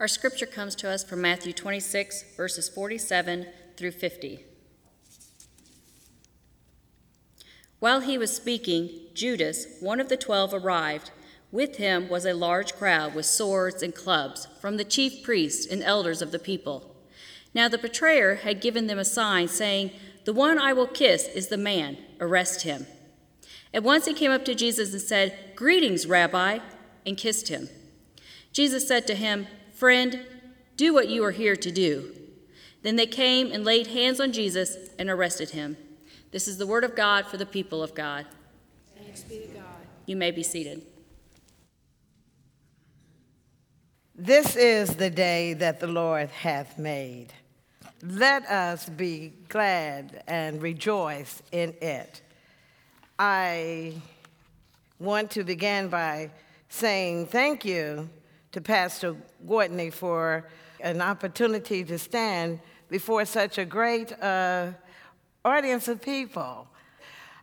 Our scripture comes to us from Matthew 26, verses 47 through 50. While he was speaking, Judas, one of the twelve, arrived. With him was a large crowd with swords and clubs from the chief priests and elders of the people. Now the betrayer had given them a sign, saying, The one I will kiss is the man, arrest him. At once he came up to Jesus and said, Greetings, Rabbi, and kissed him. Jesus said to him, Friend, do what you are here to do. Then they came and laid hands on Jesus and arrested him. This is the word of God for the people of God. Thanks be to God. You may be seated. This is the day that the Lord hath made. Let us be glad and rejoice in it. I want to begin by saying thank you to Pastor Gortney for an opportunity to stand before such a great uh, audience of people.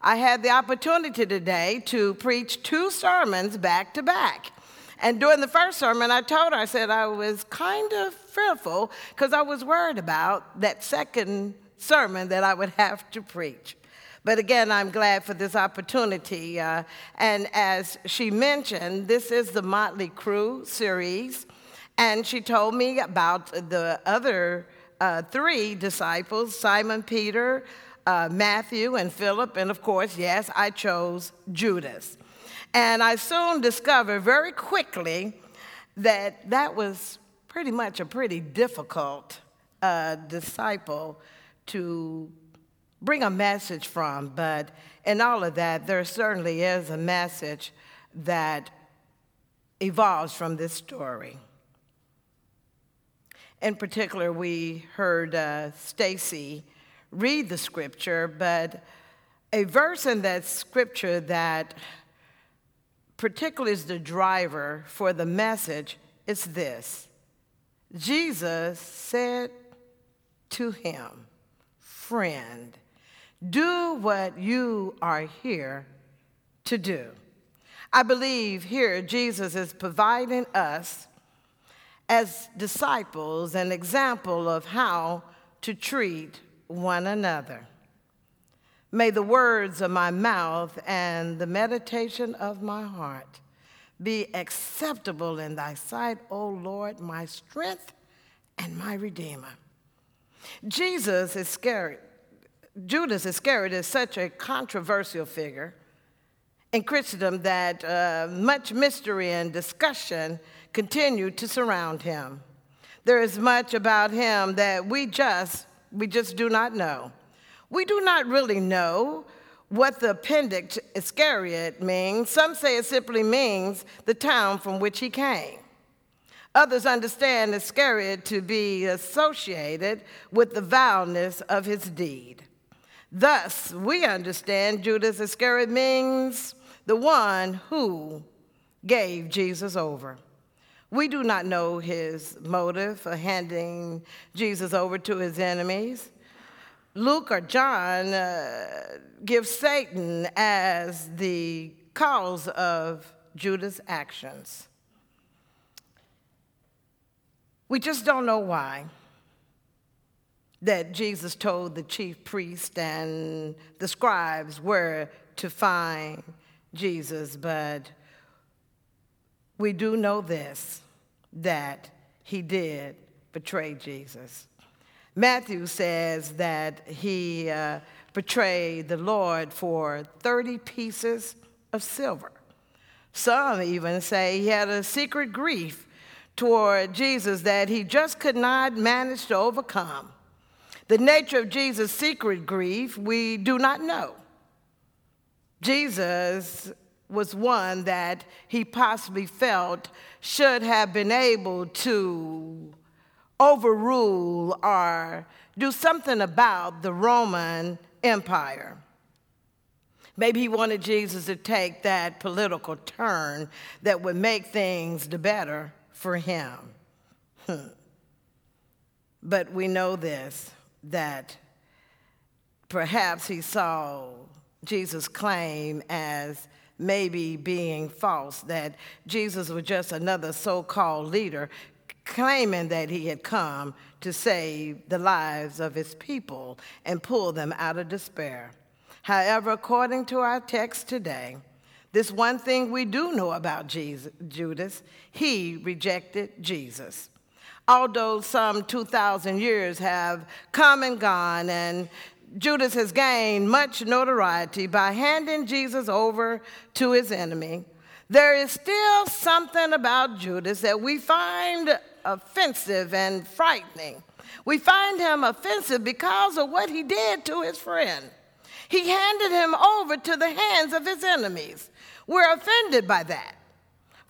I had the opportunity today to preach two sermons back to back. And during the first sermon, I told her, I said I was kind of fearful because I was worried about that second sermon that I would have to preach. But again, I'm glad for this opportunity. Uh, and as she mentioned, this is the Motley Crew series. And she told me about the other uh, three disciples Simon Peter, uh, Matthew, and Philip. And of course, yes, I chose Judas. And I soon discovered very quickly that that was pretty much a pretty difficult uh, disciple to bring a message from. But in all of that, there certainly is a message that evolves from this story. In particular, we heard uh, Stacy read the scripture, but a verse in that scripture that particularly is the driver for the message, is this Jesus said to him, Friend, do what you are here to do. I believe here Jesus is providing us as disciples an example of how to treat one another. May the words of my mouth and the meditation of my heart be acceptable in thy sight, O Lord, my strength and my redeemer. Jesus Iscariot, Judas Iscariot is such a controversial figure in Christendom that uh, much mystery and discussion continue to surround him. There is much about him that we just we just do not know. We do not really know what the appendix Iscariot means. Some say it simply means the town from which he came. Others understand Iscariot to be associated with the vileness of his deed. Thus, we understand Judas Iscariot means the one who gave Jesus over. We do not know his motive for handing Jesus over to his enemies. Luke or John uh, Satan as the cause of Judas' actions. We just don't know why that Jesus told the chief priest and the scribes where to find Jesus, but we do know this that he did betray Jesus. Matthew says that he uh, betrayed the Lord for 30 pieces of silver. Some even say he had a secret grief toward Jesus that he just could not manage to overcome. The nature of Jesus' secret grief, we do not know. Jesus was one that he possibly felt should have been able to overrule or do something about the Roman Empire. Maybe he wanted Jesus to take that political turn that would make things the better for him. Hmm. but we know this that perhaps he saw Jesus' claim as maybe being false, that Jesus was just another so called leader claiming that he had come to save the lives of his people and pull them out of despair. However, according to our text today, this one thing we do know about Jesus, Judas, he rejected Jesus. Although some 2,000 years have come and gone, and Judas has gained much notoriety by handing Jesus over to his enemy, there is still something about Judas that we find offensive and frightening. We find him offensive because of what he did to his friend. He handed him over to the hands of his enemies. We're offended by that.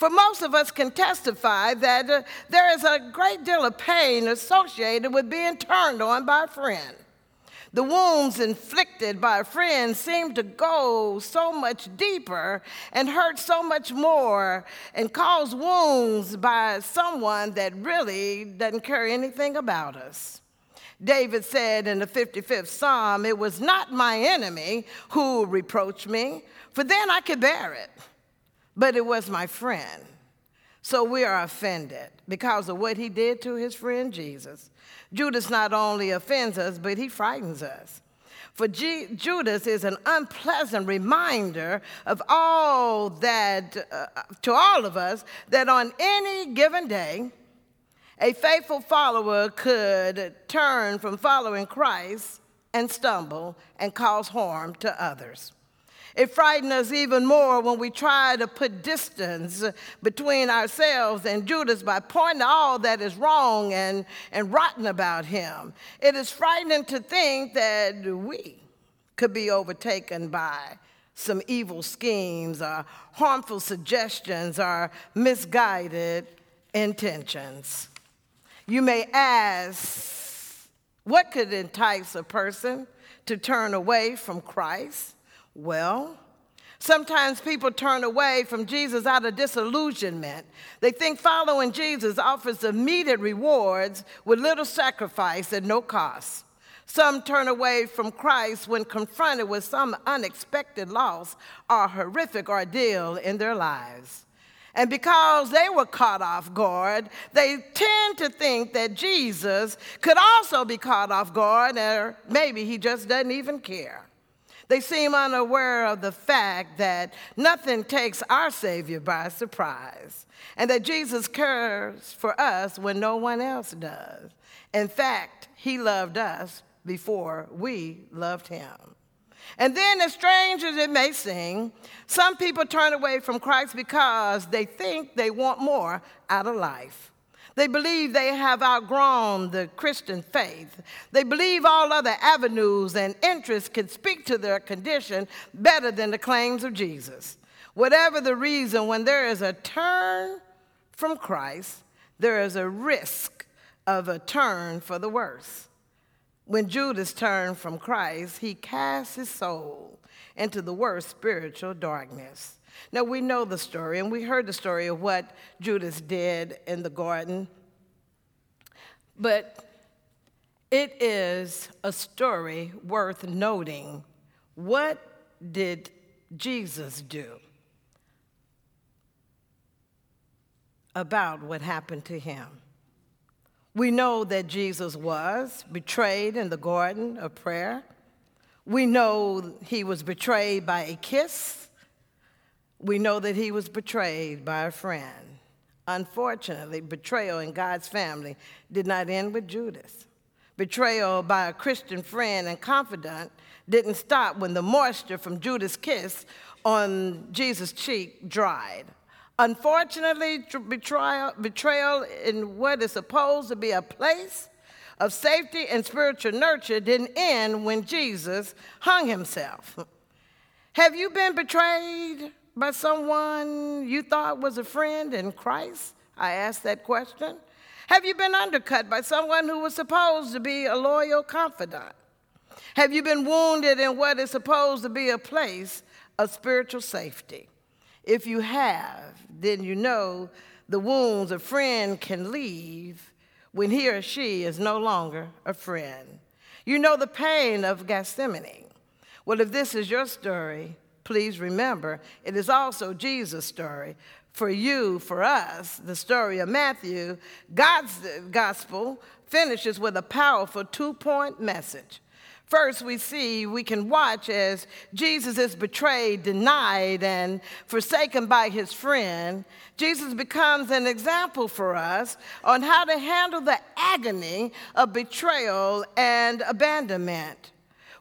For most of us can testify that uh, there is a great deal of pain associated with being turned on by a friend. The wounds inflicted by a friend seem to go so much deeper and hurt so much more and cause wounds by someone that really doesn't care anything about us. David said in the 55th Psalm, It was not my enemy who reproached me, for then I could bear it, but it was my friend. So we are offended because of what he did to his friend Jesus. Judas not only offends us, but he frightens us. For G- Judas is an unpleasant reminder of all that, uh, to all of us, that on any given day, a faithful follower could turn from following Christ and stumble and cause harm to others. It frightens us even more when we try to put distance between ourselves and Judas by pointing all that is wrong and, and rotten about him. It is frightening to think that we could be overtaken by some evil schemes or harmful suggestions or misguided intentions. You may ask, what could entice a person to turn away from Christ? Well, sometimes people turn away from Jesus out of disillusionment. They think following Jesus offers immediate rewards with little sacrifice at no cost. Some turn away from Christ when confronted with some unexpected loss or horrific ordeal in their lives. And because they were caught off guard, they tend to think that Jesus could also be caught off guard, or maybe he just doesn't even care. They seem unaware of the fact that nothing takes our Savior by surprise, and that Jesus cares for us when no one else does. In fact, He loved us before we loved Him. And then, as strange as it may seem, some people turn away from Christ because they think they want more out of life. They believe they have outgrown the Christian faith. They believe all other avenues and interests can speak to their condition better than the claims of Jesus. Whatever the reason, when there is a turn from Christ, there is a risk of a turn for the worse. When Judas turned from Christ, he cast his soul into the worst spiritual darkness. Now, we know the story, and we heard the story of what Judas did in the garden. But it is a story worth noting. What did Jesus do about what happened to him? We know that Jesus was betrayed in the Garden of Prayer. We know he was betrayed by a kiss we know that he was betrayed by a friend. Unfortunately, betrayal in God's family did not end with Judas. Betrayal by a Christian friend and confidant didn't stop when the moisture from Judas' kiss on Jesus' cheek dried. Unfortunately, betrayal, betrayal in what is supposed to be a place of safety and spiritual nurture didn't end when Jesus hung himself. Have you been betrayed by someone you thought was a friend in Christ? I asked that question. Have you been undercut by someone who was supposed to be a loyal confidant? Have you been wounded in what is supposed to be a place of spiritual safety? If you have, then you know the wounds a friend can leave when he or she is no longer a friend. You know the pain of Gethsemane. Well, if this is your story, please remember it is also Jesus' story. for you, for us, the story of Matthew, God's gospel finishes with a powerful two point message. First, we see, we can watch as Jesus is betrayed, denied, and forsaken by his friend. Jesus becomes an example for us on how to handle the agony of betrayal and abandonment.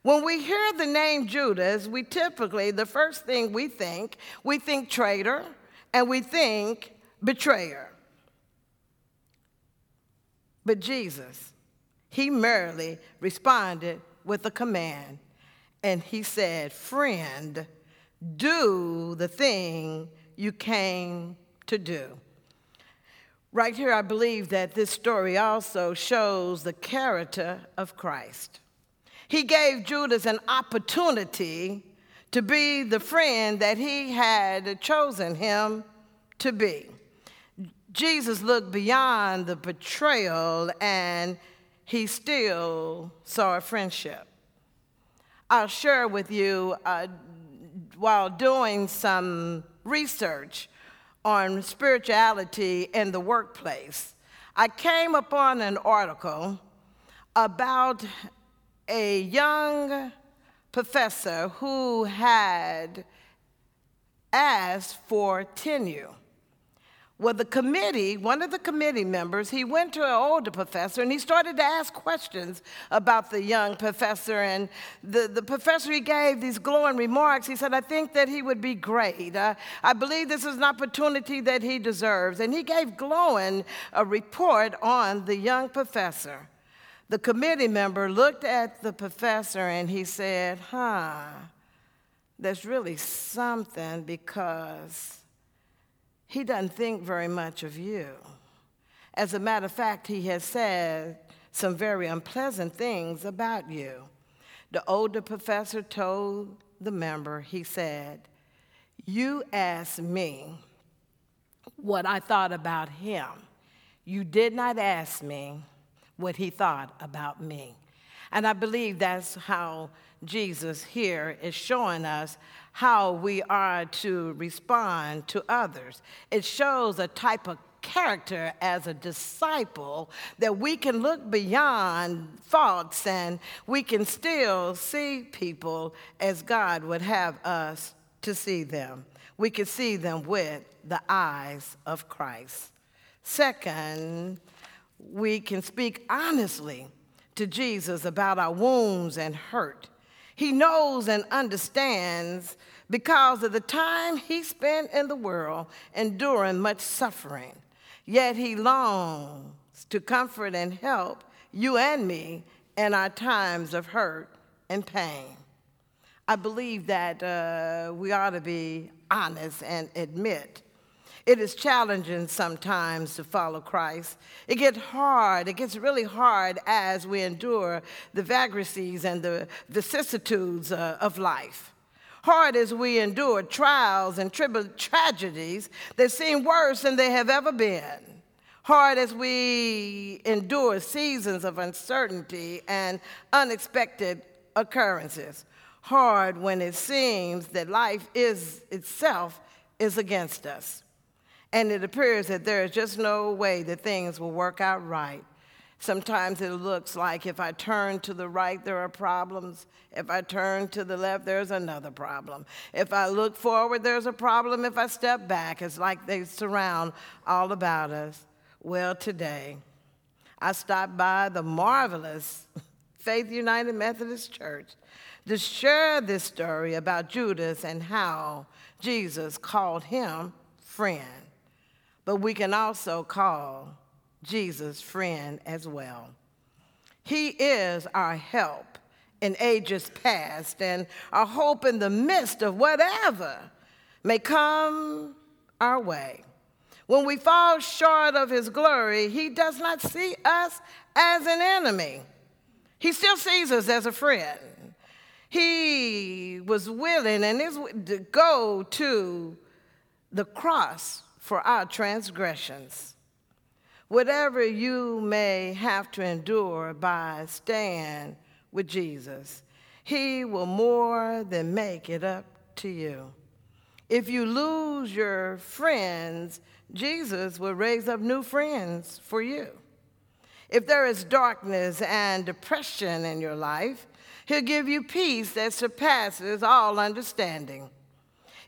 When we hear the name Judas, we typically, the first thing we think, we think traitor and we think betrayer. But Jesus, he merely responded with a command. And he said, Friend, do the thing you came to do. Right here, I believe that this story also shows the character of Christ. He gave Judas an opportunity to be the friend that he had chosen him to be. Jesus looked beyond the betrayal and he still saw a friendship. I'll share with you uh, while doing some research on spirituality in the workplace, I came upon an article about a young professor who had asked for tenure. Well, the committee, one of the committee members, he went to an older professor and he started to ask questions about the young professor. And the, the professor, he gave these glowing remarks. He said, I think that he would be great. I, I believe this is an opportunity that he deserves. And he gave glowing a report on the young professor. The committee member looked at the professor and he said, Huh, there's really something because he doesn't think very much of you. As a matter of fact, he has said some very unpleasant things about you. The older professor told the member, he said, You asked me what I thought about him. You did not ask me what he thought about me. And I believe that's how Jesus here is showing us how we are to respond to others. It shows a type of character as a disciple that we can look beyond faults and we can still see people as God would have us to see them. We can see them with the eyes of Christ. Second, we can speak honestly to Jesus about our wounds and hurt. He knows and understands because of the time he spent in the world enduring much suffering. Yet he longs to comfort and help you and me in our times of hurt and pain. I believe that uh, we ought to be honest and admit it is challenging sometimes to follow Christ. It gets hard. It gets really hard as we endure the vagaries and the vicissitudes uh, of life. Hard as we endure trials and tragedies that seem worse than they have ever been. Hard as we endure seasons of uncertainty and unexpected occurrences. Hard when it seems that life is itself is against us. And it appears that there is just no way that things will work out right. Sometimes it looks like if I turn to the right, there are problems. If I turn to the left, there's another problem. If I look forward, there's a problem. If I step back, it's like they surround all about us. Well, today, I stopped by the marvelous Faith United Methodist Church to share this story about Judas and how Jesus called him friend but we can also call Jesus friend as well. He is our help in ages past and our hope in the midst of whatever may come our way. When we fall short of his glory, he does not see us as an enemy. He still sees us as a friend. He was willing and is to go to the cross for our transgressions. Whatever you may have to endure by staying with Jesus, He will more than make it up to you. If you lose your friends, Jesus will raise up new friends for you. If there is darkness and depression in your life, He'll give you peace that surpasses all understanding.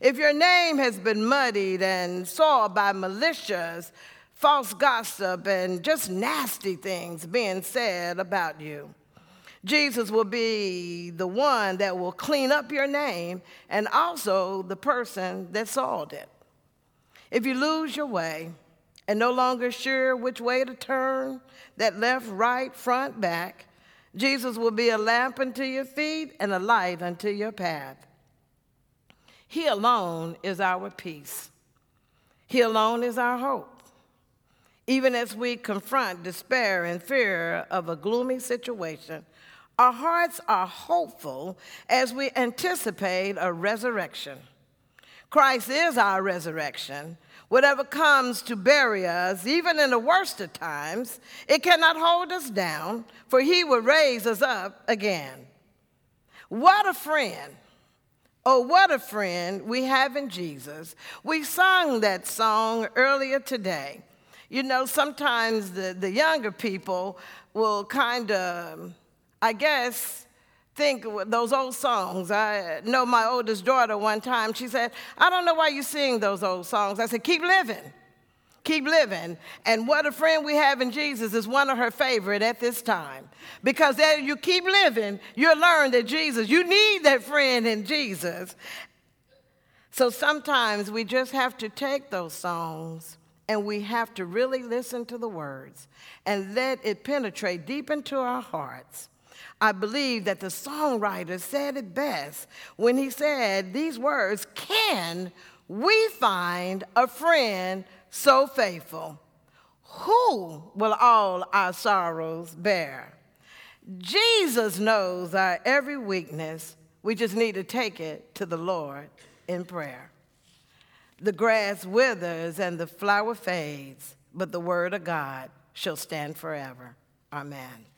If your name has been muddied and soiled by malicious, false gossip, and just nasty things being said about you, Jesus will be the one that will clean up your name and also the person that soiled it. If you lose your way and no longer sure which way to turn, that left, right, front, back, Jesus will be a lamp unto your feet and a light unto your path. He alone is our peace. He alone is our hope. Even as we confront despair and fear of a gloomy situation, our hearts are hopeful as we anticipate a resurrection. Christ is our resurrection, Whatever comes to bury us, even in the worst of times, it cannot hold us down, for he will raise us up again. What a friend! Oh, what a friend we have in Jesus. We sung that song earlier today. You know, sometimes the, the younger people will kind of, I guess, think those old songs. I know my oldest daughter one time, she said, I don't know why you sing those old songs. I said, keep living. Keep living. And what a friend we have in Jesus is one of her favorite at this time. Because as you keep living, you'll learn that Jesus, you need that friend in Jesus. So sometimes we just have to take those songs and we have to really listen to the words and let it penetrate deep into our hearts. I believe that the songwriter said it best when he said these words Can we find a friend so faithful? Who will all our sorrows bear? Jesus knows our every weakness. We just need to take it to the Lord in prayer. The grass withers and the flower fades, but the word of God shall stand forever. Amen.